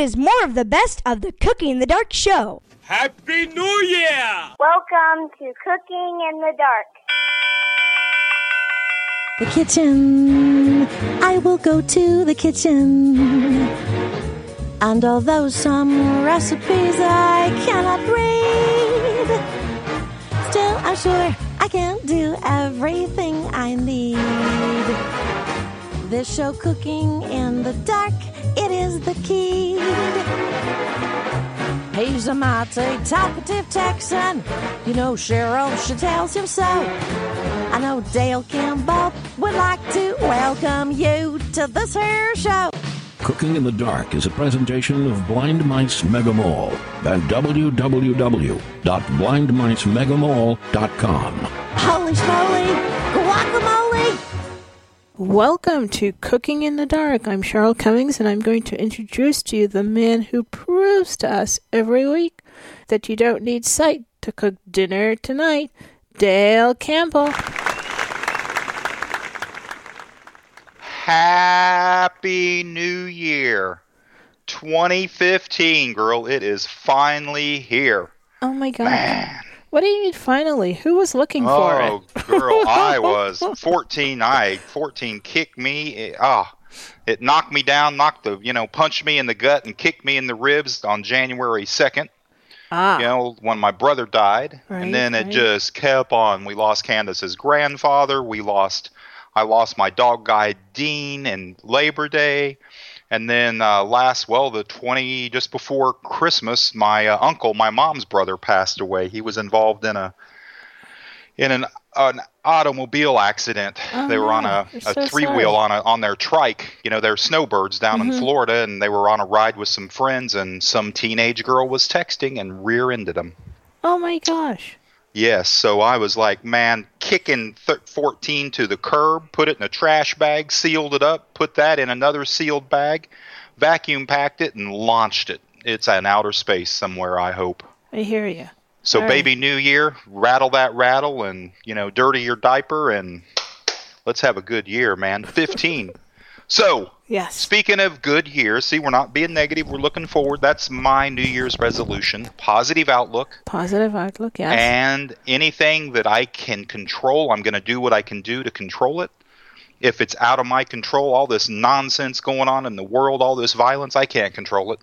is more of the best of the Cooking in the Dark show. Happy New Year! Welcome to Cooking in the Dark. The kitchen. I will go to the kitchen. And although some recipes I cannot read, still I'm sure I can do everything I need. This show, Cooking in the Dark, it is the key. He's a mighty talkative Texan. You know Cheryl, she tells him so. I know Dale Campbell would like to welcome you to this here show. Cooking in the Dark is a presentation of Blind Mice Mega Mall at www.blindmicemegamall.com. Holy schmoly, guacamole! Welcome to Cooking in the Dark. I'm Cheryl Cummings, and I'm going to introduce to you the man who proves to us every week that you don't need sight to cook dinner tonight, Dale Campbell. Happy New Year. 2015, girl. It is finally here. Oh my God. Man. What do you mean finally? Who was looking for it? Oh, girl, I was 14. I 14 kicked me. Ah, it knocked me down, knocked the, you know, punched me in the gut and kicked me in the ribs on January 2nd. Ah, You know, when my brother died, Right, and then it right. just kept on. We lost Candace's grandfather. We lost, I lost my dog guy Dean and Labor Day, and then uh, last, well, the twenty just before Christmas, my uh, uncle, my mom's brother, passed away. He was involved in a in an an automobile accident. Oh, they were on a, a, I'm a so three sorry. wheel on a on their trike. You know, they're snowbirds down in Mhm. Florida, and they were on a ride with some friends, and some teenage girl was texting and rear-ended them. oh my gosh. Yes, so I was like, man, kicking th- 14 to the curb, put it in a trash bag, sealed it up, put that in another sealed bag, vacuum packed it, and launched it. It's in outer space somewhere, I hope. I hear you. So, All right. baby New Year, rattle that rattle and, you know, dirty your diaper, and let's have a good year, man. 15. So, Yes. Speaking of good years, see, we're not being negative. We're looking forward. That's my New Year's resolution. Positive outlook. Positive outlook, yes. And anything that I can control, I'm going to do what I can do to control it. If it's out of my control, all this nonsense going on in the world, all this violence, I can't control it.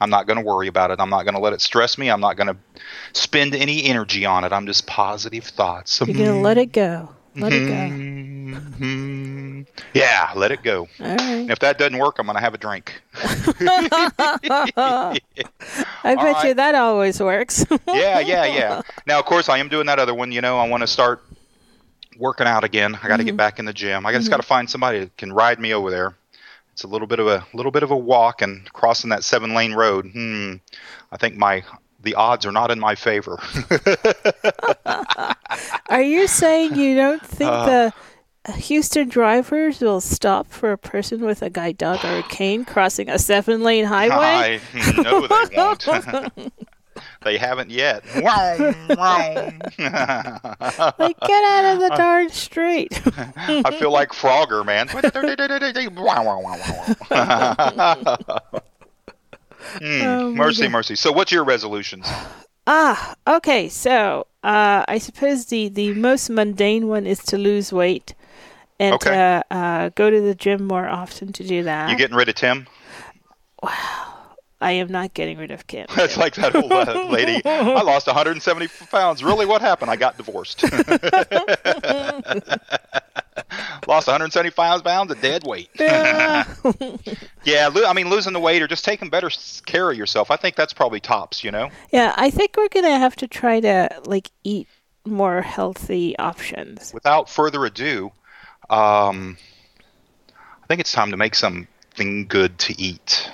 I'm not going to worry about it. I'm not going to let it stress me. I'm not going to spend any energy on it. I'm just positive thoughts. You're going to let it go. Let it go. Mm-hmm. Yeah, let it go. Right. And if that doesn't work, I'm going to have a drink. I bet you that always works. yeah, yeah, yeah. Now, of course, I am doing that other one. You know, I want to start working out again. I got to Mm-hmm. get back in the gym. I just got to find somebody that can ride me over there. It's a little bit of a little bit of a walk and crossing that seven lane road. Hmm. I think my the odds are not in my favor. Are you saying you don't think Uh. the Houston drivers will stop for a person with a guide dog or a cane crossing a seven lane highway? I know they won't. they haven't yet. Wow, wow. Like, get out of the darn street. I feel like Frogger, man. Oh, mercy, God. mercy. So, what's your resolutions? ah, okay. So, uh, I suppose the, the most mundane one is to lose weight and Okay. uh, uh, go to the gym more often to do that. You getting rid of Tim? Wow. I am not getting rid of Kim. That's like that old uh, lady. I lost 170 pounds. Really, what happened? I got divorced. lost 175 pounds of dead weight. Yeah. Yeah, lo- I mean, losing the weight or just taking better care of yourself. I think that's probably tops. You know. yeah, I think we're gonna have to try to like eat more healthy options. Without further ado, um, I think it's time to make something good to eat.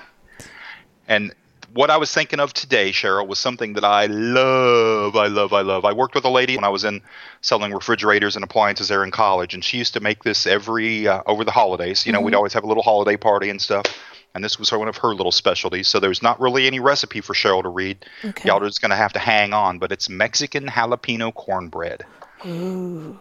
And what I was thinking of today, Cheryl, was something that I love. I love. I love. I worked with a lady when I was in selling refrigerators and appliances there in college, and she used to make this every uh, over the holidays. You know, we'd always have a little holiday party and stuff. And this was one of her little specialties. So there's not really any recipe for Cheryl to read. Okay. Y'all are just going to have to hang on. But it's Mexican jalapeno cornbread. Ooh.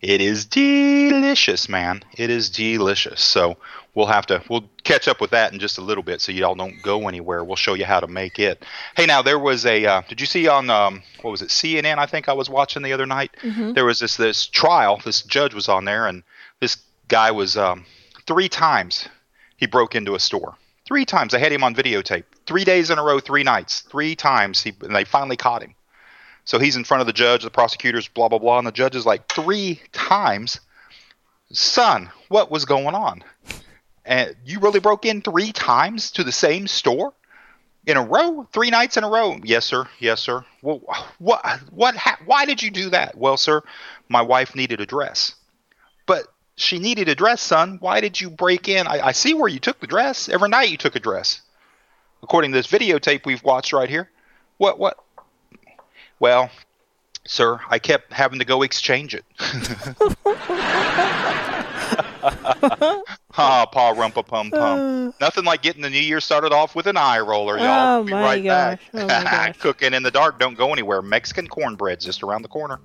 It is delicious, man. It is delicious. So we'll have to we'll catch up with that in just a little bit, so y'all don't go anywhere. We'll show you how to make it. Hey, now there was a. Uh, did you see on um, what was it CNN? I think I was watching the other night. There was this this trial. This judge was on there, and this guy was um, three times he broke into a store. Three times. They had him on videotape. Three days in a row, three nights. Three times. He, and they finally caught him. So he's in front of the judge, the prosecutors, blah, blah, blah. And the judge is like, three times? Son, what was going on? And you really broke in three times to the same store? In a row? Three nights in a row? Yes, sir. Yes, sir. Well, what, what, ha- why did you do that? Well, sir, my wife needed a dress. But she needed a dress, son. Why did you break in? I, I see where you took the dress. Every night you took a dress. According to this videotape we've watched right here. What, what? Well, sir, I kept having to go exchange it. Ah, Pa Rumpa Pum Pum. Nothing like getting the new year started off with an eye roller, y'all. Oh, Be my right gosh. back. Oh, my gosh. Cooking in the dark, don't go anywhere. Mexican cornbread's just around the corner.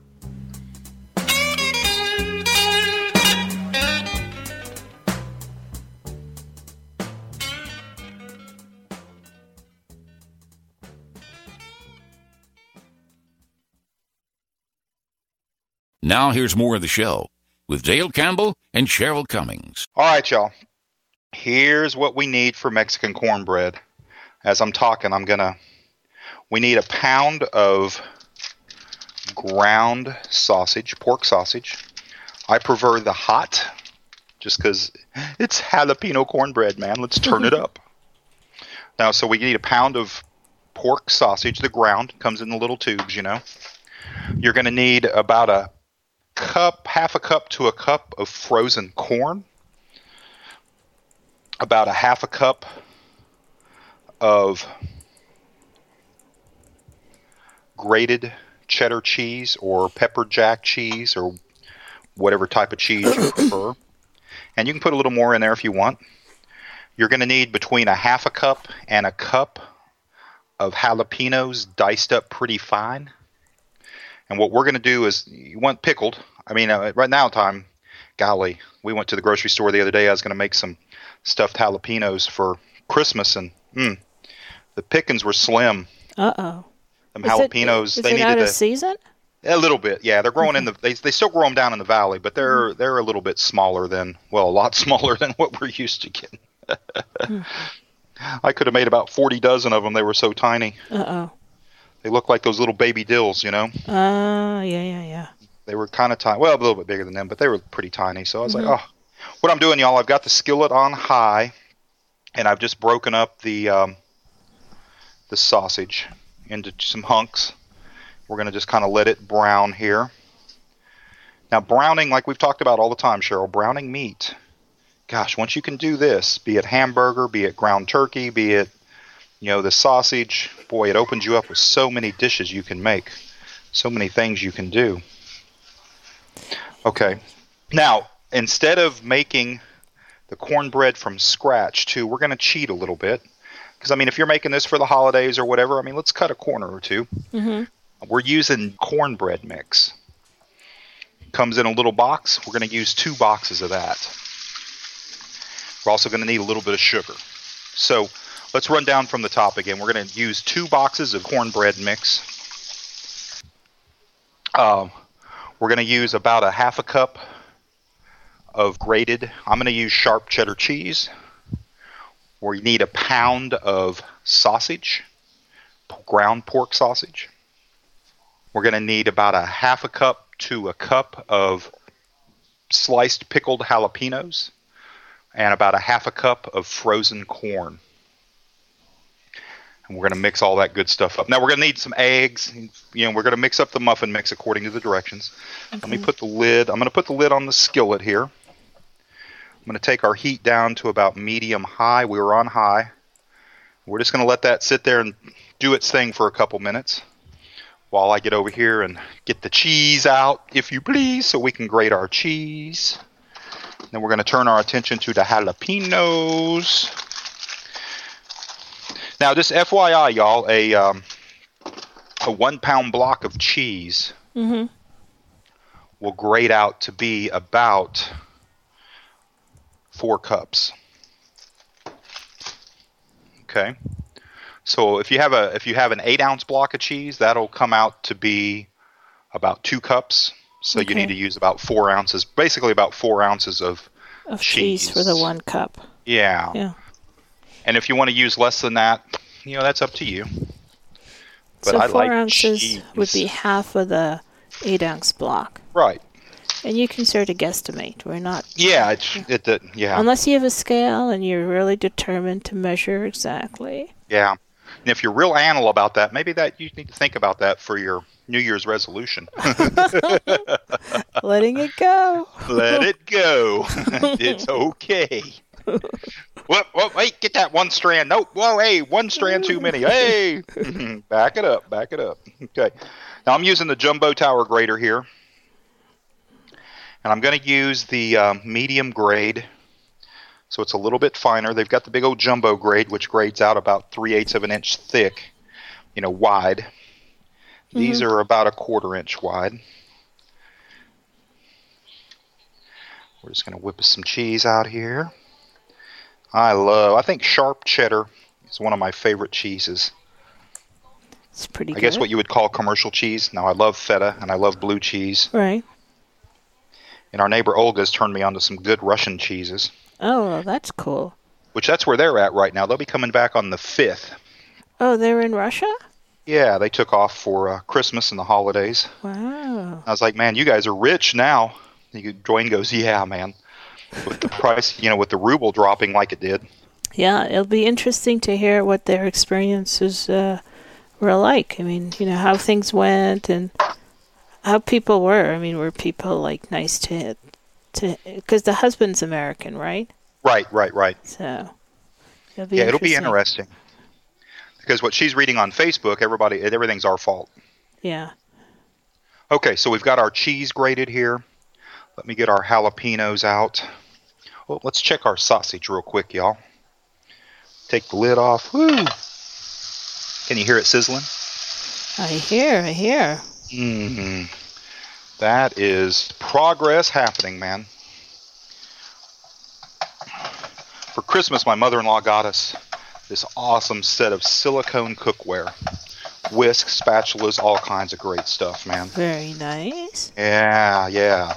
Now here's more of the show with Dale Campbell and Cheryl Cummings. All right, y'all. Here's what we need for Mexican cornbread. As I'm talking, I'm gonna. We need a pound of ground sausage, pork sausage. I prefer the hot, just because it's jalapeno cornbread, man. Let's turn it up. Now, so we need a pound of pork sausage. The ground comes in the little tubes, you know. You're gonna need about a cup, half a cup to a cup of frozen corn, about a half a cup of grated cheddar cheese or pepper jack cheese or whatever type of cheese you prefer. And you can put a little more in there if you want. You're going to need between a half a cup and a cup of jalapenos diced up pretty fine. And what we're going to do is, you want pickled. I mean, uh, right now, time, golly, we went to the grocery store the other day. I was going to make some stuffed jalapenos for Christmas, and mm, the pickings were slim. Uh oh. Them jalapenos, Is it, they it needed out of season? a little bit. Yeah, they're growing in the. They, they still grow them down in the valley, but they're they're a little bit smaller than well, a lot smaller than what we're used to getting. I could have made about forty dozen of them. They were so tiny. Uh They look like those little baby dills, you know. oh. Uh yeah yeah yeah. They were kind of tiny. Well, a little bit bigger than them, but they were pretty tiny. So I was like, oh, what I'm doing, y'all, I've got the skillet on high, and I've just broken up the um, the sausage into some hunks. We're gonna just kind of let it brown here. Now, browning, like we've talked about all the time, Cheryl, browning meat. Gosh, once you can do this, be it hamburger, be it ground turkey, be it you know the sausage, boy, it opens you up with so many dishes you can make, so many things you can do. Okay. Now, instead of making the cornbread from scratch, too, we're going to cheat a little bit. Because, I mean, if you're making this for the holidays or whatever, I mean, let's cut a corner or 2 mm-hmm. We're using cornbread mix. Comes in a little box. We're going to use two boxes of that. We're also going to need a little bit of sugar. So let's run down from the top again. We're going to use two boxes of cornbread mix. Um, we're going to use about a half a cup of grated. I'm going to use sharp cheddar cheese. We need a pound of sausage, ground pork sausage. We're going to need about a half a cup to a cup of sliced pickled jalapenos and about a half a cup of frozen corn. And we're going to mix all that good stuff up. Now we're going to need some eggs. You know, we're going to mix up the muffin mix according to the directions. Let me put the lid. I'm going to put the lid on the skillet here. I'm going to take our heat down to about medium high. We were on high. We're just going to let that sit there and do its thing for a couple minutes while I get over here and get the cheese out, if you please, so we can grate our cheese. Then we're going to turn our attention to the jalapenos. Now, just FYI, y'all, a um, a one pound block of cheese will grade out to be about four cups. Okay. So if you have a if you have an eight ounce block of cheese, that'll come out to be about two cups. So you need to use about four ounces, basically about four ounces of Of cheese, for the one cup. yeah. Yeah. And if you want to use less than that, you know that's up to you. But so I four like ounces would be half of the eight ounce block. Right. And you can sort of guesstimate. We're not Yeah. It's it. the- yeah. unless you have a scale and you're really determined to measure exactly. Yeah. And if you're real anal about that, maybe that you need to think about that for your New Year's resolution. Letting it go. Let it go. it's okay. Whoop, whoop, wait, get that one strand. Nope. Whoa, hey, one strand too many. Hey, back it up, back it up. Okay. Now I'm using the jumbo tower grater here. And I'm going to use the um, medium grade. So it's a little bit finer. They've got the big old jumbo grade, which grades out about three eighths of an inch thick, you know, wide. These are about a quarter inch wide. We're just going to whip some cheese out here. I love, I think sharp cheddar is one of my favorite cheeses. It's pretty I good. guess what you would call commercial cheese. Now, I love feta and I love blue cheese. Right. And our neighbor Olga's turned me on to some good Russian cheeses, Oh, that's cool. which that's where they're at right now. They'll be coming back on the 5th. Oh, they're in Russia? Yeah, they took off for uh, Christmas and the holidays. Wow. I was like, man, you guys are rich now. You, Dwayne goes, yeah, man. With the price, you know, with the ruble dropping like it did. Yeah, it'll be interesting to hear what their experiences uh, were like. I mean, you know, how things went and how people were. I mean, were people like nice to to because the husband's American, right? Right, right, right. So it'll be yeah, it'll be interesting. interesting. Because what she's reading on Facebook, everybody, everything's our fault. Yeah. Okay, so we've got our cheese grated here. Let me get our jalapenos out. Oh, let's check our sausage real quick, y'all. Take the lid off. Woo! Can you hear it sizzling? I hear, I hear. hmm That is progress happening, man. For Christmas, my mother-in-law got us this awesome set of silicone cookware. Whisks, spatulas, all kinds of great stuff, man. Very nice. Yeah, yeah.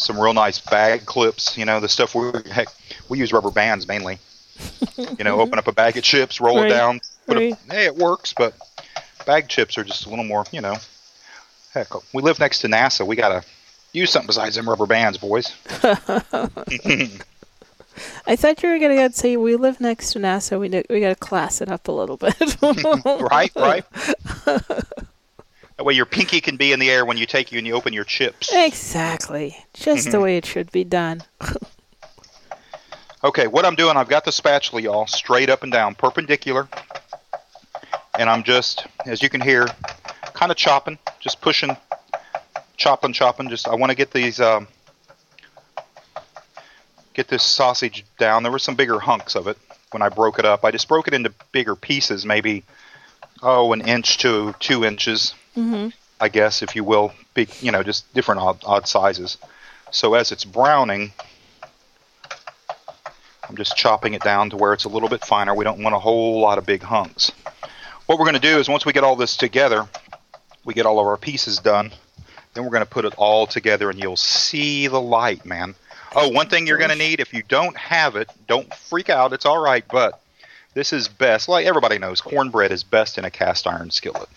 Some real nice bag clips. You know, the stuff we heck, we use rubber bands mainly. You know, open up a bag of chips, roll Right, it down. Put right. a, hey, it works, but bag chips are just a little more. You know, heck, we live next to NASA. We gotta use something besides them rubber bands, boys. I thought you were gonna say we live next to NASA. We do, we gotta class it up a little bit. right, right. That way, your pinky can be in the air when you take you and you open your chips. exactly. Just Mm-hmm. the way it should be done. Okay, what I'm doing, I've got the spatula, y'all, straight up and down, perpendicular. And I'm just, as you can hear, kind of chopping, just pushing, chopping, chopping. Just, I want to get these, um, get this sausage down. There were some bigger hunks of it when I broke it up. I just broke it into bigger pieces, maybe, oh, an inch to two inches, Mm-hmm. I guess, if you will. Big, you know, just different odd, odd sizes. So as it's browning, I'm just chopping it down to where it's a little bit finer. We don't want a whole lot of big hunks. What we're going to do is once we get all this together, we get all of our pieces done, then we're going to put it all together and you'll see the light, man. Oh, one thing you're going to need if you don't have it, don't freak out. It's all right, but this is best. Like everybody knows, cornbread is best in a cast iron skillet.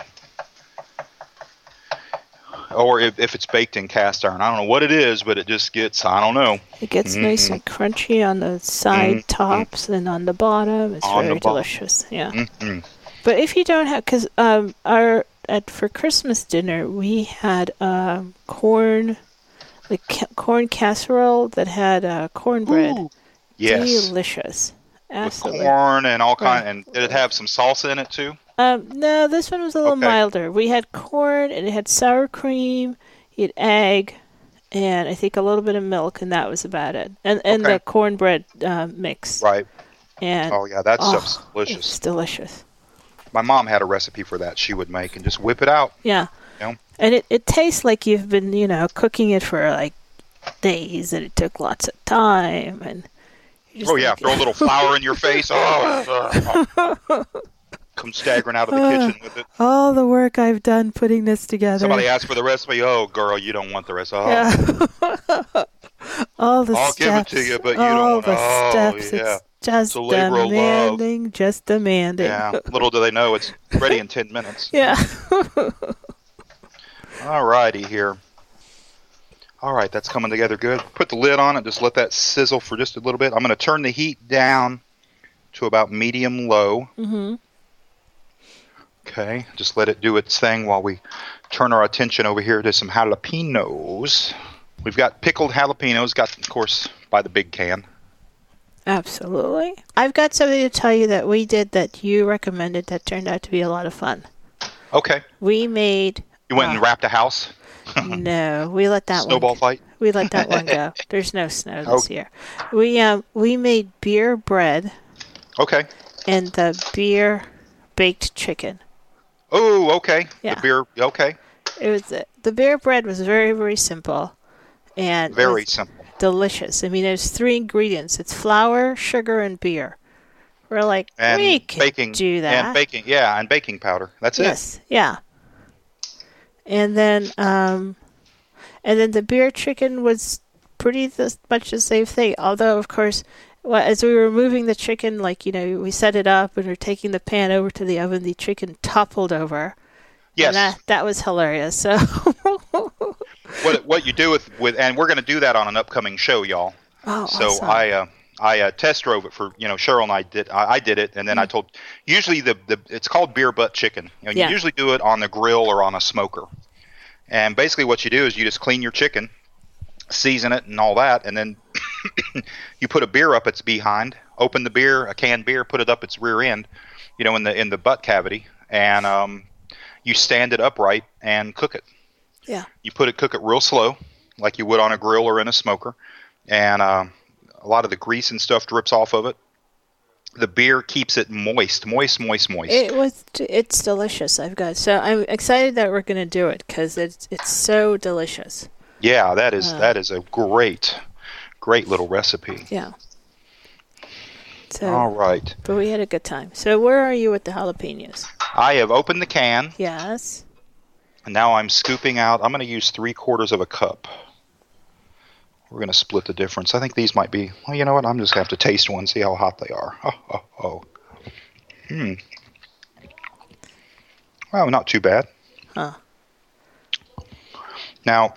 Or if, if it's baked in cast iron. I don't know what it is, but it just gets, I don't know. It gets nice and crunchy on the side tops and on the bottom. It's Mm-hmm. On very delicious. Yeah. Mm-mm. But if you don't have, because um, our at for Christmas dinner we had um, corn, like ca- corn casserole that had uh, cornbread. Ooh. Yes. Delicious. Absolutely. with corn and all kind. Right. And did it have some salsa in it too? Um, no, this one was a little Okay. milder. We had corn and it had sour cream, you had egg, and I think a little bit of milk, and that was about it. And and Okay. the cornbread uh, mix. Right. And Oh yeah, that oh, stuff's delicious. It's delicious. My mom had a recipe for that she would make and just whip it out. Yeah. You know? And it, it tastes like you've been, you know, cooking it for like days and it took lots of time and Oh yeah, like- throw a little flour in your face. Oh, come staggering out of the kitchen with it. all the work I've done putting this together. Somebody asks for the recipe. Oh, girl, you don't want the recipe. Oh, Yeah. all the I'll give it steps. to you, but you all don't the wanna- oh, steps. yeah. It's just It's a labor of love. demanding, just demanding. yeah. Little do they know it's ready in ten minutes. Yeah. All righty here. All right, that's coming together good. Put the lid on it. Just let that sizzle for just a little bit. I'm going to turn the heat down to about medium low. hmm Okay, just let it do its thing while we turn our attention over here to some jalapenos. We've got pickled jalapenos, got of course by the big can. Absolutely. I've got something to tell you that we did that you recommended that turned out to be a lot of fun. Okay, We made you went and wrapped a house. no, we let that Snowball one fight. we let that one go. There's no snow this year. We um we made beer bread Okay. and the beer baked chicken. Oh, okay. Yeah. The beer. Okay. It was the beer bread was very very simple and Very simple. delicious. I mean, there's three ingredients. It's flour, sugar, and beer. We're like, And we can baking. do that. And baking. Yeah, and baking powder. That's it. Yes, yeah. And then, um, and then the beer chicken was pretty th- much the same thing. Although, of course, well, as we were moving the chicken, like you know, we set it up and we're taking the pan over to the oven. The chicken toppled over. Yes. And that that was hilarious. So, what what you do with with and we're going to do that on an upcoming show, y'all. oh, so awesome. I uh, I uh, test drove it for you know Cheryl and I did I, I did it and then I told usually the, the it's called beer butt chicken. You, know, you Yeah. usually do it on the grill or on a smoker. And basically what you do is you just clean your chicken, season it and all that, and then you put a beer up its behind, open the beer, a canned beer, put it up its rear end, you know, in the in the butt cavity, and um, you stand it upright and cook it. yeah, You put it, cook it real slow, like you would on a grill or in a smoker, and uh, a lot of the grease and stuff drips off of it. The beer keeps it moist, moist, moist, moist. it was it's delicious. I've got so I'm excited that we're gonna do it because it's it's so delicious. yeah, that is Uh. that is a great, great little recipe. Yeah. So, All right, but we had a good time. So, where are you with the jalapenos? I have opened the can, Yes. and now I'm scooping out. I'm going to use three quarters of a cup. We're going to split the difference. I think these might be. Well, you know what? I'm just going to have to taste one, see how hot they are. Oh, oh, oh. Hmm. Well, not too bad. Huh. Now,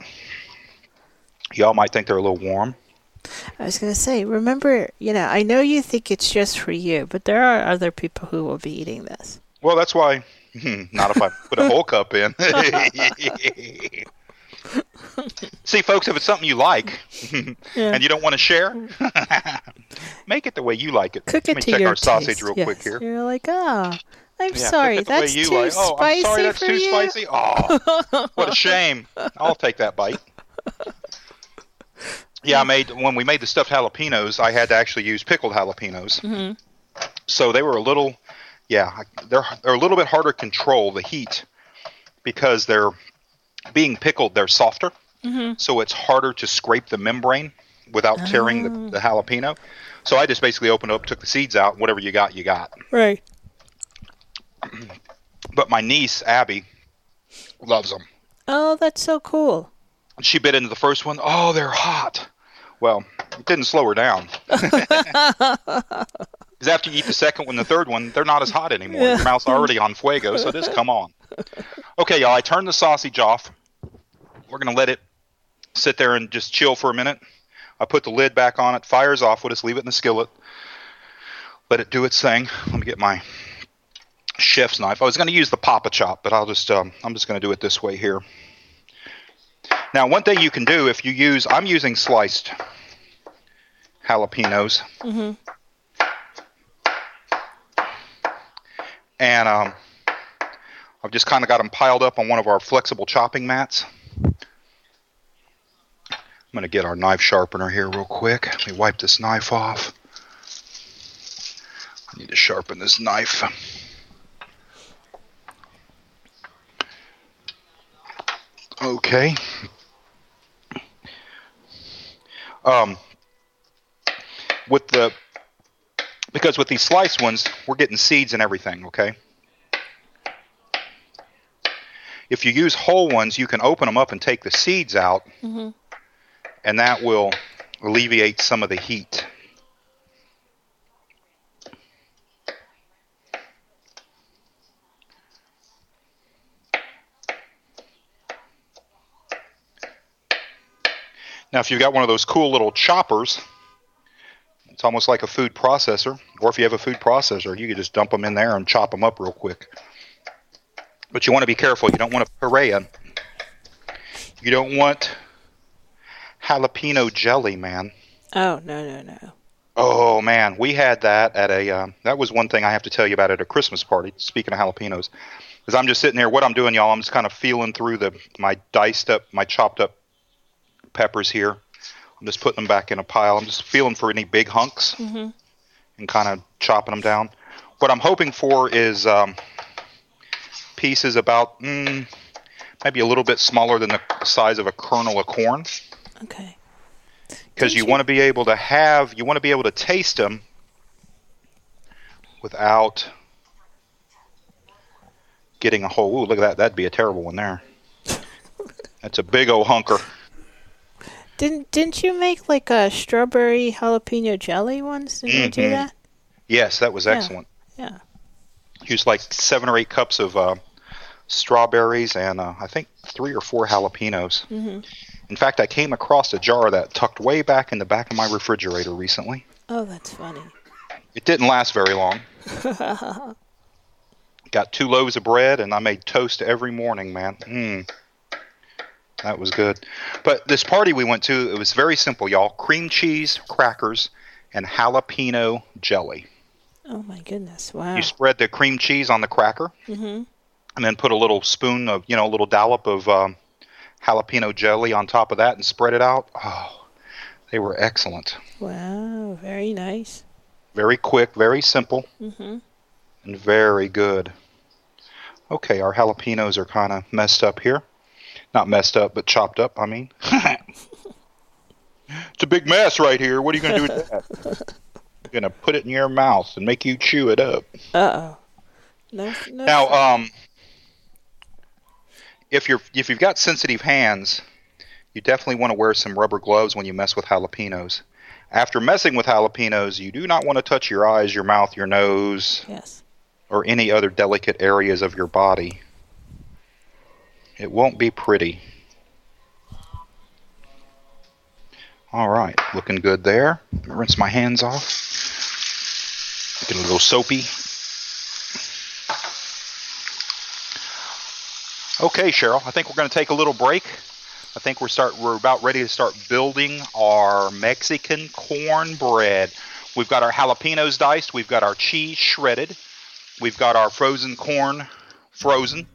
y'all might think they're a little warm. I was going to say, remember, you know, I know you think it's just for you, but there are other people who will be eating this. Well, that's why. hmm, Not if I put a whole cup in. See, folks, if it's something you like Yeah. and you don't want to share, make it the way you like it. Cook Let me to check your our sausage real yes. quick here. You're like, oh, I'm Yeah, sorry, cook it the way that's too like. Oh, spicy I'm sorry, that's for too you. spicy. Oh, what a shame. I'll take that bite. Yeah, I made when we made the stuffed jalapenos. I had to actually use pickled jalapenos, Mm-hmm. so they were a little, yeah, they're they're a little bit harder to control the heat because they're being pickled. They're softer, Mm-hmm. so it's harder to scrape the membrane without tearing Oh. the, the jalapeno. So I just basically opened up, took the seeds out, whatever you got, you got. Right. But my niece Abby loves them. Oh, that's so cool. She bit into the first one. Oh, they're hot. Well, it didn't slow her down. Because after you eat the second one, the third one, they're not as hot anymore. Your mouth's already on fuego, so just come on. Okay, y'all, I turned the sausage off. We're going to let it sit there and just chill for a minute. I put the lid back on it. Fire's off. We'll just leave it in the skillet. Let it do its thing. Let me get my chef's knife. I was going to use the Papa Chop, but I'll just um, I'm just going to do it this way here. Now, one thing you can do if you use, I'm using sliced jalapenos. And um, I've just kind of got them piled up on one of our flexible chopping mats. I'm going to get our knife sharpener here real quick. Let me wipe this knife off. I need to sharpen this knife. Okay. Um, with the because with these sliced ones, we're getting seeds and everything. Okay. If you use whole ones, you can open them up and take the seeds out, and that will alleviate some of the heat. Now, if you've got one of those cool little choppers, it's almost like a food processor. Or if you have a food processor, you can just dump them in there and chop them up real quick. But you want to be careful. You don't want to puree them. You don't want jalapeno jelly, man. Oh no no no. Oh man, we had that at a. Um, that was one thing I have to tell you about at a Christmas party. Speaking of jalapenos, because I'm just sitting there. What I'm doing, y'all, I'm just kind of feeling through the my diced up, my chopped up peppers here. I'm just putting them back in a pile. I'm just feeling for any big hunks and kind of chopping them down. What I'm hoping for is um, pieces about mm, maybe a little bit smaller than the size of a kernel of corn Okay. because you you- want to be able to have you want to be able to taste them without getting a whole. Ooh, look at that! That'd be a terrible one there. That's a big old hunker. Didn't didn't you make like a strawberry jalapeno jelly once? Didn't you do Mhm. that? Yes, that was excellent. Yeah. Used like seven or eight cups of uh, strawberries and uh, I think three or four jalapenos. Mm-hmm. In fact, I came across a jar that tucked way back in the back of my refrigerator recently. Oh, that's funny. It didn't last very long. Got two loaves of bread, and I made toast every morning, man. Mm. That was good. But this party we went to, it was very simple, y'all. Cream cheese, crackers, and jalapeno jelly. Oh my goodness! Wow. You spread the cream cheese on the cracker, mm-hmm. and then put a little spoon of, you know, a little dollop of um, jalapeno jelly on top of that, and spread it out. Oh, they were excellent. Wow. Very nice. Very quick, very simple. mm-hmm. and very good. Okay, our jalapenos are kind of messed up here. Not messed up, but chopped up, I mean. it's a big mess right here. What are you going to do with that? You're going to put it in your mouth and make you chew it up. Uh oh. No. no Now, um, if you're if you've got sensitive hands, you definitely want to wear some rubber gloves when you mess with jalapenos. After messing with jalapenos, you do not want to touch your eyes, your mouth, your nose, Yes. or any other delicate areas of your body. It won't be pretty. All right, looking good there. Rinse my hands off. Get a little soapy. Okay, Cheryl, I think we're going to take a little break. I think we're start we're about ready to start building our Mexican cornbread. We've got our jalapenos diced, we've got our cheese shredded, we've got our frozen corn frozen,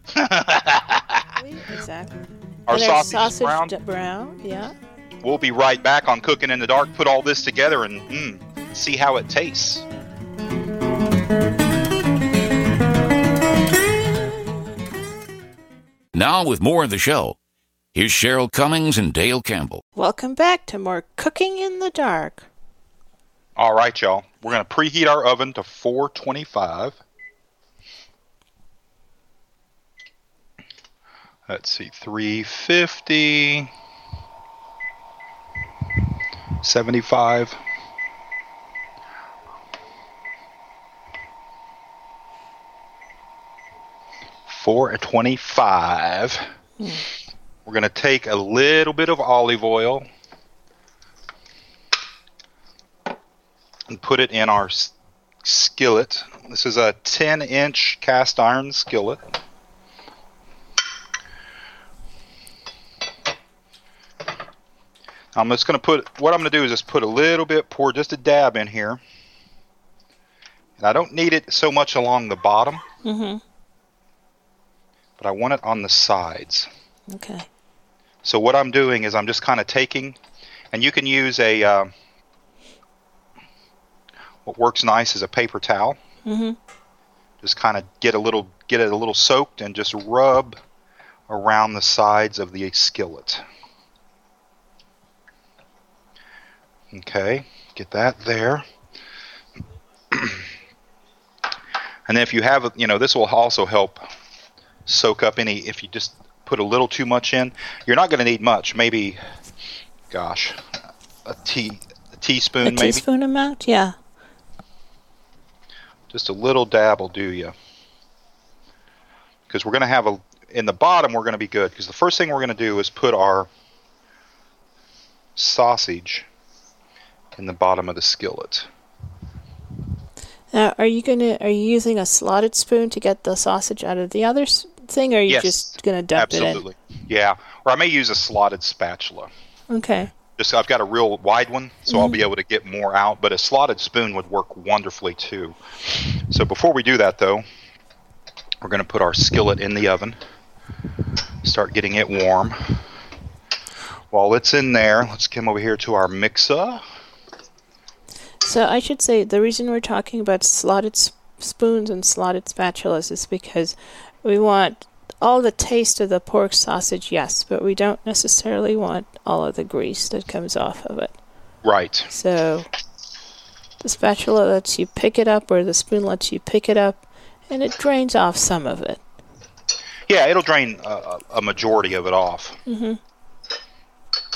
Exactly. our and sausage, sausage brown. d- brown. Yeah. We'll be right back on Cooking in the Dark. Put all this together and mm, see how it tastes. Now, with more of the show, here's Cheryl Cummings and Dale Campbell. Welcome back to more cooking in the dark. All right, y'all. We're going to preheat our oven to 425. Let's see, 350, 75. Four at 25. Hmm. We're going to take a little bit of olive oil and put it in our skillet. This is a 10 inch cast iron skillet. I'm just going to put, what I'm going to do is just put a little bit, pour just a dab in here. And I don't need it so much along the bottom, Mm-hmm. but I want it on the sides. Okay. So what I'm doing is I'm just kind of taking, and you can use a, uh, what works nice is a paper towel. Mm-hmm. Just kind of get a little, get it a little soaked, and just rub around the sides of the skillet. Okay, get that there. and then if you have, you know, this will also help soak up any, if you just put a little too much in, you're not going to need much. Maybe, gosh, a tea, a teaspoon A maybe. teaspoon amount? Yeah. Just a little dab will do you. Because we're going to have a, in the bottom, we're going to be good. Because the first thing we're going to do is put our sausage in the bottom of the skillet. Now, are you gonna are you using a slotted spoon to get the sausage out of the other thing, or are you Yes, just gonna dump it? Absolutely. Yeah. Or I may use a slotted spatula. Okay. Just I've got a real wide one, so I'll be mm-hmm. able to get more out. But a slotted spoon would work wonderfully too. So before we do that, though, we're going to put our skillet in the oven. Start getting it warm. While it's in there, let's come over here to our mixer. So I should say the reason we're talking about slotted s- spoons and slotted spatulas is because we want all the taste of the pork sausage, yes, but we don't necessarily want all of the grease that comes off of it. Right. So the spatula lets you pick it up, or the spoon lets you pick it up, and it drains off some of it. Yeah, it'll drain a, a- a majority of it off, mm-hmm.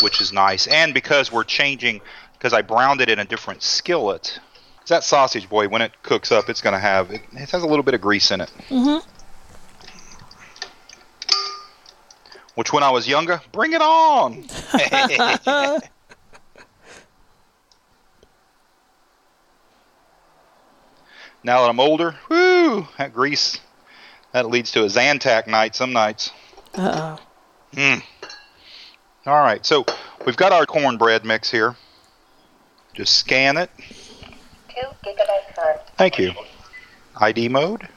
which is nice. And because we're changing, because I browned it in a different skillet, 'cause that sausage, boy, when it cooks up, it's going to have it, it has a little bit of grease in it. Mm-hmm. Which, when I was younger, bring it on. now that I'm older, whoo, that grease that leads to a Zantac night some nights. Uh oh. Mm. All right, so we've got our cornbread mix here. Just scan it. Two gigabyte card. Thank you. ID mode.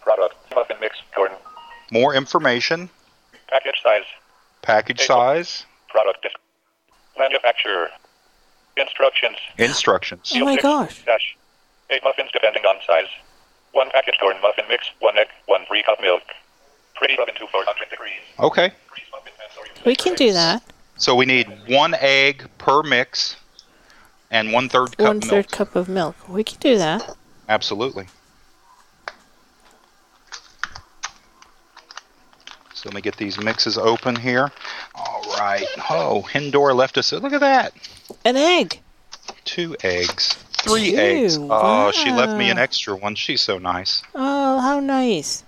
Product. Muffin mix. Corn. More information. Package size. Package Okay. size. Product. Dis- Manufacturer. Instructions. Instructions. Oh my gosh. Dash. Eight muffins depending on size. One package corn muffin mix. One egg. One free cup milk. Pretty oven to 400 degrees. Okay. Grease muffin pans We can do that. So we need one egg per mix and one third cup One milk. third cup of milk. We can do that. Absolutely. So let me get these mixes open here. All right. Oh, Hindor left us. Look at that. An egg. Two eggs. Three Two, eggs. Oh, she left me an extra one. She's so nice. Oh, how nice.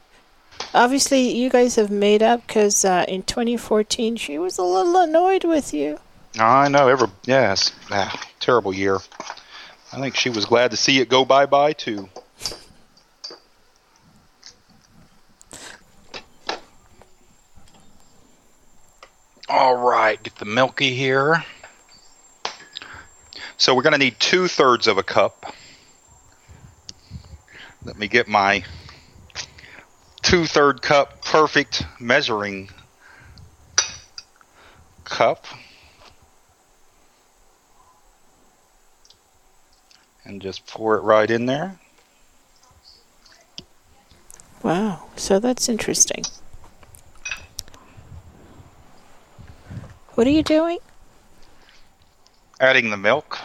Obviously, you guys have made up because uh, in 2014 she was a little annoyed with you. I know. Ever, yes. Ah, terrible year. I think she was glad to see it go bye bye too. All right, get the milky here. So we're going to need two thirds of a cup. Let me get my two third cup perfect measuring cup. And just pour it right in there. Wow, so that's interesting. What are you doing? Adding the milk,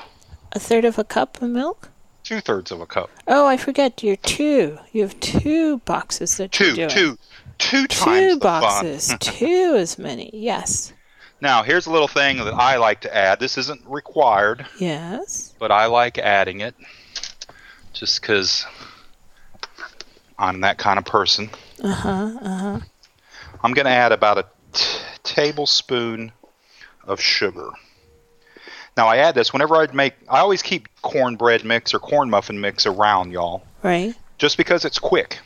A third of a cup of milk? Two thirds of a cup. Oh, I forget. You're two. You have two boxes that Two, you're doing. two, two times Two the fun. boxes. two as many. Yes. Now, here's a little thing that I like to add. This isn't required, Yes. but I like adding it just because I'm that kind of person. Uh huh. Uh huh. I'm going to add about a t- tablespoon of sugar. Now, I add this whenever I'd make, I always keep cornbread mix or corn muffin mix around, y'all, Right. just because it's quick.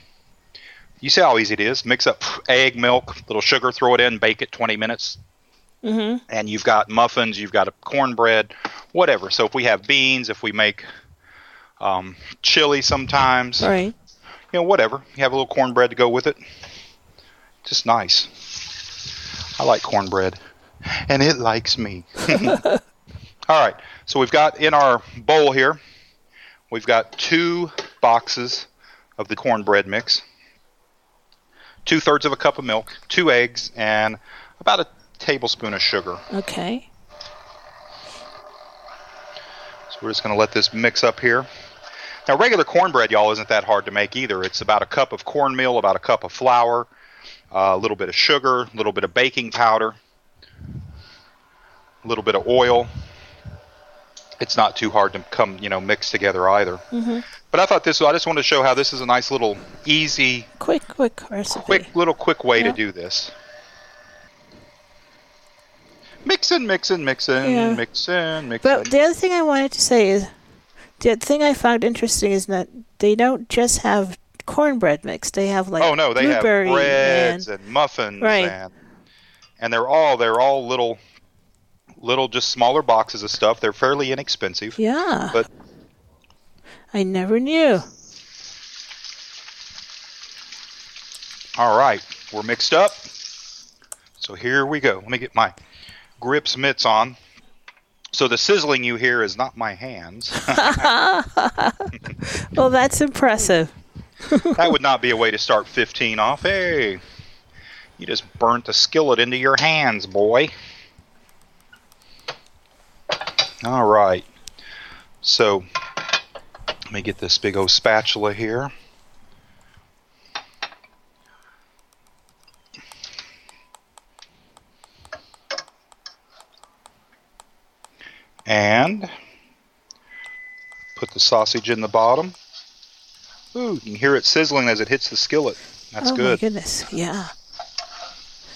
You see how easy it is. Mix up egg, milk, little sugar, throw it in, bake it 20 minutes. Mm-hmm. and you've got muffins, you've got a cornbread, whatever. So if we have beans, if we make um, chili sometimes, Right. you know, whatever. You have a little cornbread to go with it. Just nice. I like cornbread, and it likes me. All right, so we've got in our bowl here, we've got two boxes of the cornbread mix. two thirds of a cup of milk, two eggs, and about a tablespoon of sugar. Okay. So we're just going to let this mix up here. Now, regular cornbread, y'all, isn't that hard to make either. It's about a cup of cornmeal, about a cup of flour, uh, a little bit of sugar, a little bit of baking powder, a little bit of oil. It's not too hard to come, you know, mix together either. Mm-hmm. But I thought this. I just wanted to show how this is a nice little easy, Quick, quick recipe. quick little quick way Yeah. to do this. Mixing, mixing, mixing, Yeah. mixing, mixing. But the other thing I wanted to say is the thing I found interesting is that they don't just have cornbread mix. They have like oh no, they have breads and and, muffins Right. and and they're all they're all little little just smaller boxes of stuff. They're fairly inexpensive. yeah. But I never knew. all right, we're mixed up. So here we go. Let me get my grips mitts on. So the sizzling you hear is not my hands. Well, that's impressive. that would not be a way to start 15 off. Hey, you just burnt the skillet into your hands, boy. All right. So, let me get this big old spatula here. And put the sausage in the bottom. Ooh, you can hear it sizzling as it hits the skillet. That's good. oh my good. goodness. Yeah.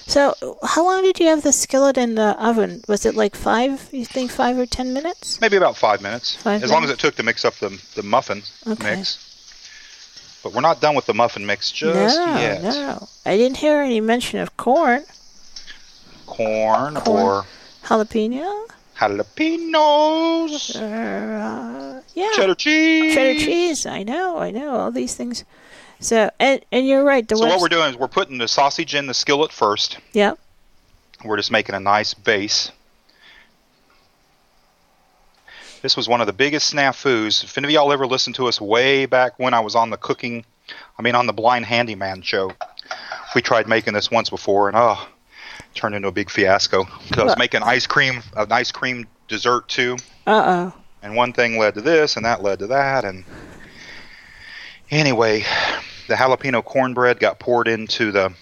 So, how long did you have the skillet in the oven? Was it like five? You think five or ten minutes? Maybe about five minutes. Five as long as it took to mix up the the muffin Okay. mix. But we're not done with the muffin mix just no, yet. no. I didn't hear any mention of corn, Corn, Corn. or jalapeno, jalapenos, uh, yeah, cheddar cheese. cheddar cheese. I know, I know all these things. So, and and you're right. The So what we're doing is we're putting the sausage in the skillet first. Yep. We're just making a nice base. This was one of the biggest snafus. If any of y'all ever listened to us way back when I was on the cooking, I mean on the Blind Handyman show, we tried making this once before, and oh, turned into a big fiasco. 'Cause I was making ice cream, an ice cream dessert too, Uh oh. and one thing led to this, and that led to that, and anyway, the jalapeno cornbread got poured into the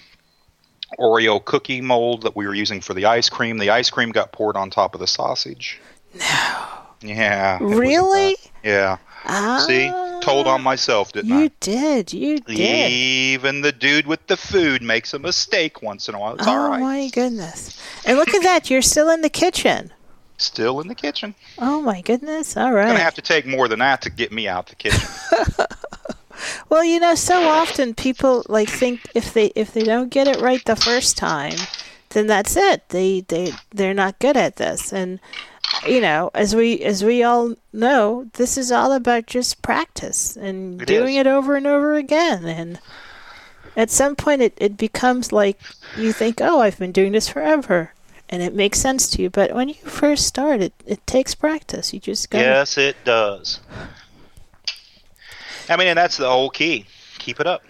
Oreo cookie mold that we were using for the ice cream. The ice cream got poured on top of the sausage. No. Yeah. it was a Really? Yeah. Ah. See, told on myself, didn't You I? You did. You did. Even the dude with the food makes a mistake once in a while. It's oh all right. Oh my goodness! And look at that. You're still in the kitchen. Still in the kitchen. Oh my goodness! All Gonna have to take more than that to get me out the kitchen. Well, you know, so often people like think if they if they don't get it right the first time, then that's it. They they they're not good at this. And you know, as we as we all know, this is all about just practice and It doing is. it over and over again. And at some point, it it becomes like you think, oh, I've been doing this forever. And it makes sense to you, but when you first start, it, it takes practice. You just got yes, it does. I mean, and that's the whole key. Keep it up.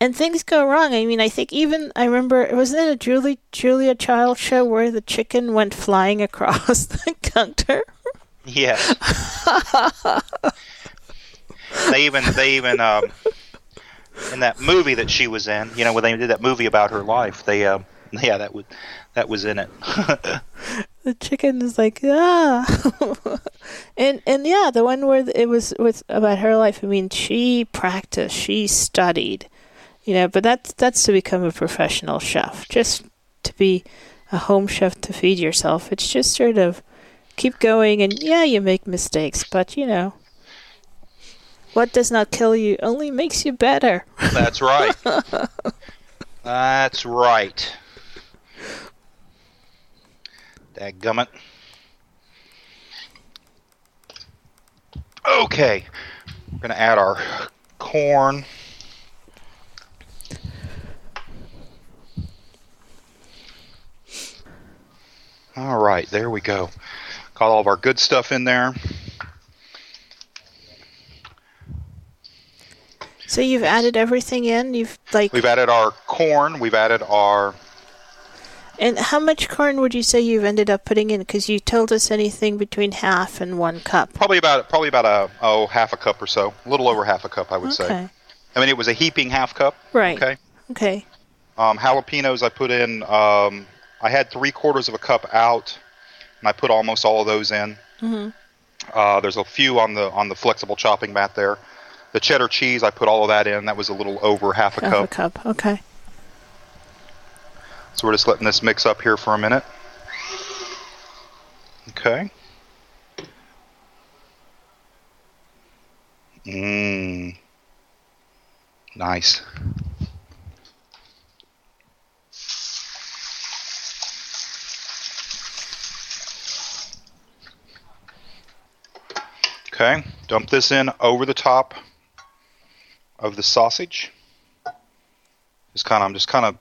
and things go wrong. I mean, I think even I remember wasn't it a Julie Julia Child show where the chicken went flying across the counter? Yes. they even they even um, in that movie that she was in, you know, when they did that movie about her life, they um, yeah, that would that was in it. The chicken is like ah, and and yeah, the one where it was with about her life. I mean, she practiced, she studied, you know. But that's that's to become a professional chef. Just to be a home chef to feed yourself. It's just sort of keep going, and yeah, you make mistakes, but you know. What does not kill you only makes you better. That's right. That's right. Dadgummit. Okay. We're going to add our corn. All right, there we go. Got all of our good stuff in there. So you've added everything in. You've like, We've added our corn. We've added our and how much corn would you say you've ended up putting in? Because you told us anything between half and one cup. probably about probably about a oh half a cup or so, a little over half a cup, I would Okay. say. I mean, it was a heaping half cup. Right. Okay. Okay. Um, jalapenos, I put in. Um, I had three quarters of a cup out, and I put almost all of those in. Mm-hmm. Uh, there's a few on the on the flexible chopping mat there. The cheddar cheese, I put all of that in. That was a little over half a Half cup. a cup. Okay. So we're just letting this mix up here for a minute. Okay. Mmm. Nice. Okay, dump this in over the top of the sausage. Just kind of, I'm just kind of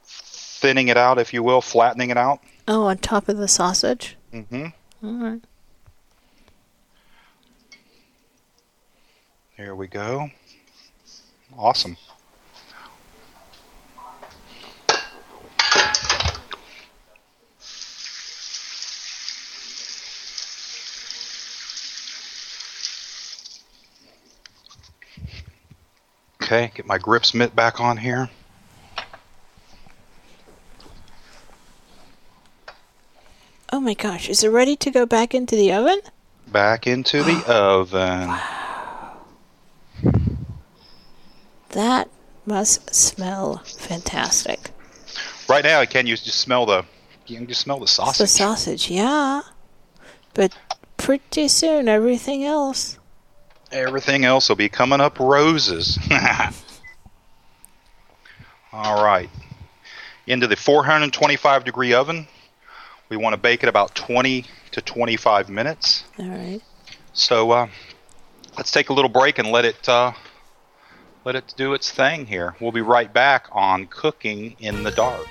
thinning it out, if you will, flattening it out. Oh, on top of the sausage. Mm-hmm. All right. There we go. Awesome. Okay, get my grips mitt back on here. Oh my gosh, is it ready to go back into the oven? Back into the oven. That must smell fantastic. Right now, I can you just smell the? You can just smell the sausage. The sausage. sausage, yeah. But pretty soon, everything else. Everything else will be coming up roses. All right. Into the 425 degree oven. We want to bake it about 20 to 25 minutes. All right. So uh, let's take a little break and let it uh, let it do its thing here. We'll be right back on cooking in the dark.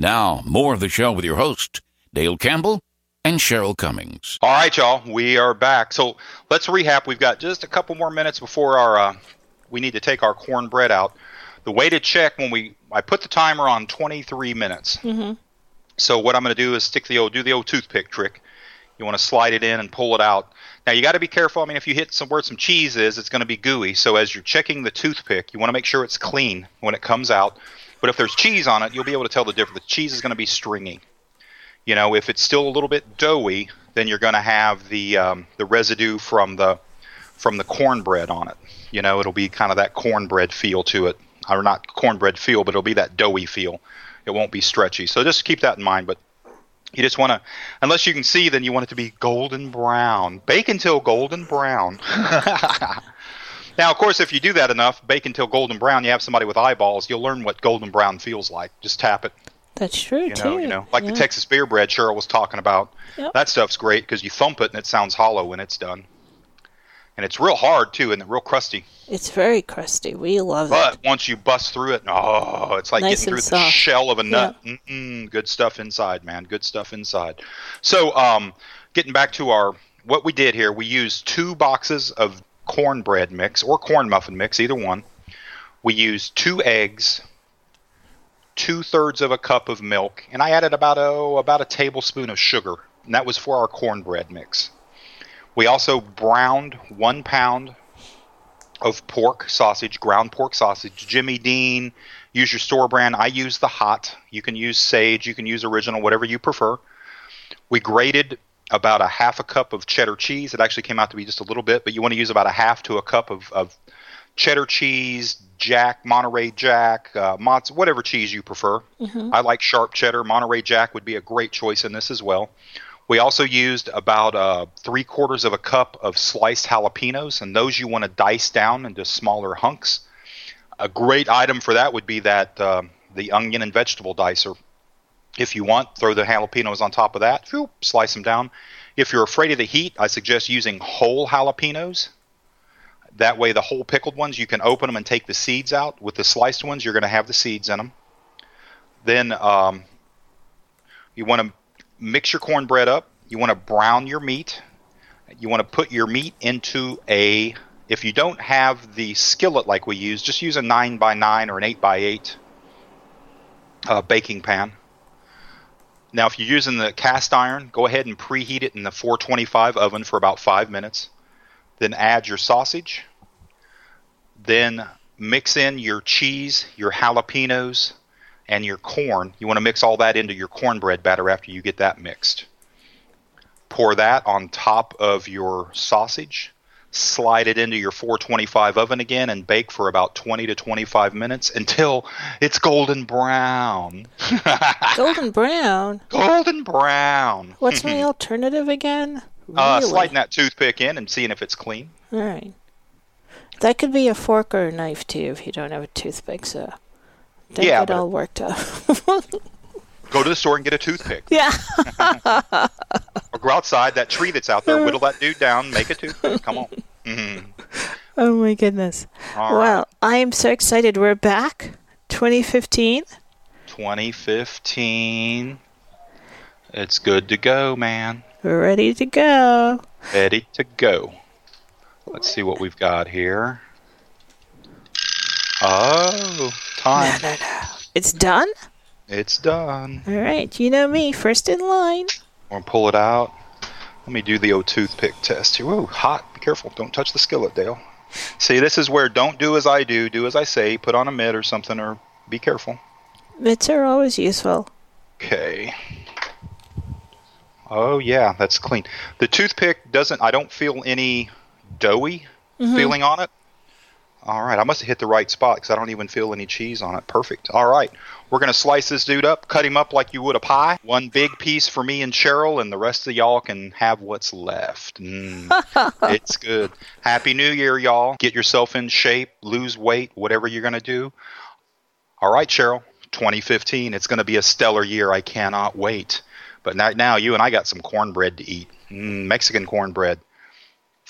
Now, more of the show with your host, Dale Campbell and Cheryl Cummings. All right, y'all, we are back. So let's recap. We've got just a couple more minutes before our uh, we need to take our cornbread out. The way to check when we I put the timer on 23 minutes. Mm-hmm. So what I'm going to do is stick the old do the old toothpick trick. You want to slide it in and pull it out. Now you got to be careful. I mean, if you hit some where some cheese is, it's going to be gooey. So as you're checking the toothpick, you want to make sure it's clean when it comes out. But if there's cheese on it, you'll be able to tell the difference. The cheese is going to be stringy. You know, if it's still a little bit doughy, then you're going to have the um, the residue from the from the cornbread on it. You know, it'll be kind of that cornbread feel to it, or not cornbread feel, but it'll be that doughy feel. It won't be stretchy. So just keep that in mind. But you just want to, unless you can see, then you want it to be golden brown. Bake until golden brown. now, of course, if you do that enough, bake until golden brown, you have somebody with eyeballs, you'll learn what golden brown feels like. Just tap it. That's true You too. you know, like yeah. the Texas beer bread Cheryl was talking about. Yep. That stuff's great because you thump it and it sounds hollow when it's done. And it's real hard too, and real crusty. It's very crusty. We love But it. But once you bust through it, oh, it's like Nice getting through the shell of a nut. Mm-mm, good stuff inside, man. Good stuff inside. So, um, getting back to our what we did here, we used two boxes of cornbread mix or corn muffin mix, either one. We used two eggs, two thirds of a cup of milk, and I added about oh about a tablespoon of sugar, and that was for our cornbread mix. We also browned one pound of pork sausage, ground pork sausage. Jimmy Dean, use your store brand. I use the hot. You can use sage, you can use original, whatever you prefer. We grated about a half a cup of cheddar cheese. It actually came out to be just a little bit, but you want to use about a half to a cup of, of cheddar cheese, Jack, Monterey Jack, uh, mozz, whatever cheese you prefer. I like sharp cheddar. Monterey Jack would be a great choice in this as well. We also used about uh, three quarters of a cup of sliced jalapenos, and those you want to dice down into smaller hunks. A great item for that would be that uh, the onion and vegetable dicer. If you want, throw the jalapenos on top of that. Slice them down. If you're afraid of the heat, I suggest using whole jalapenos. That way, the whole pickled ones, you can open them and take the seeds out. With the sliced ones, you're going to have the seeds in them. Then um, you want to mix your cornbread up. You want to brown your meat. You want to put your meat into a. If you don't have the skillet like we use, just use a 9 by 9 or an 8 by 8 uh, baking pan. Now, if you're using the cast iron, go ahead and preheat it in the 425 oven for about five minutes. Then add your sausage. Then mix in your cheese, your jalapenos, and your corn. You want to mix all that into your cornbread batter after you get that mixed. Pour that on top of your sausage. Slide it into your 425 oven again and bake for about 20 to 25 minutes until it's golden brown. Golden brown. golden brown. What's my alternative again? Uh, sliding that toothpick in and seeing if it's clean. All right. That could be a fork or a knife too if you don't have a toothpick. So don't Yeah, get but- all worked up. Go to the store and get a toothpick. yeah. Or go outside, that tree that's out there, whittle that dude down, make a toothpick. Come on. Mhm. Oh my goodness. All right. well, I am so excited. We're back. 2015. 2015. It's good to go, man. We're ready to go. Ready to go. Let's see what we've got here. Oh, time. No, no, no. It's done. It's done. All right. You know me. First in line. I'm gonna pull it out. Let me do the old toothpick test here. Whoa, hot. Be careful. Don't touch the skillet, Dale. See, this is where don't do as I do, do as I say. Put on a mitt or something, or be careful. Mitts are always useful. Okay. Oh yeah, that's clean. The toothpick doesn't. I don't feel any doughy mm-hmm. feeling on it. All right, I must have hit the right spot because I don't even feel any cheese on it. Perfect. All right, we're gonna slice this dude up, cut him up like you would a pie. One big piece for me and Cheryl, and the rest of y'all can have what's left. Mm, it's good. Happy New Year, y'all. Get yourself in shape, lose weight, whatever you're gonna do. All right, Cheryl. 2015. It's going to be a stellar year. I cannot wait. But right now, you and I got some cornbread to eat. Mm, Mexican cornbread.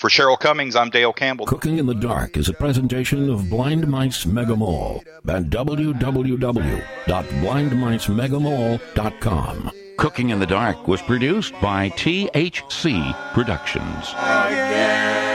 For Cheryl Cummings, I'm Dale Campbell. Cooking in the Dark is a presentation of Blind Mice Mega Mall at www.blindmicemegamall.com. Cooking in the Dark was produced by THC Productions. Again.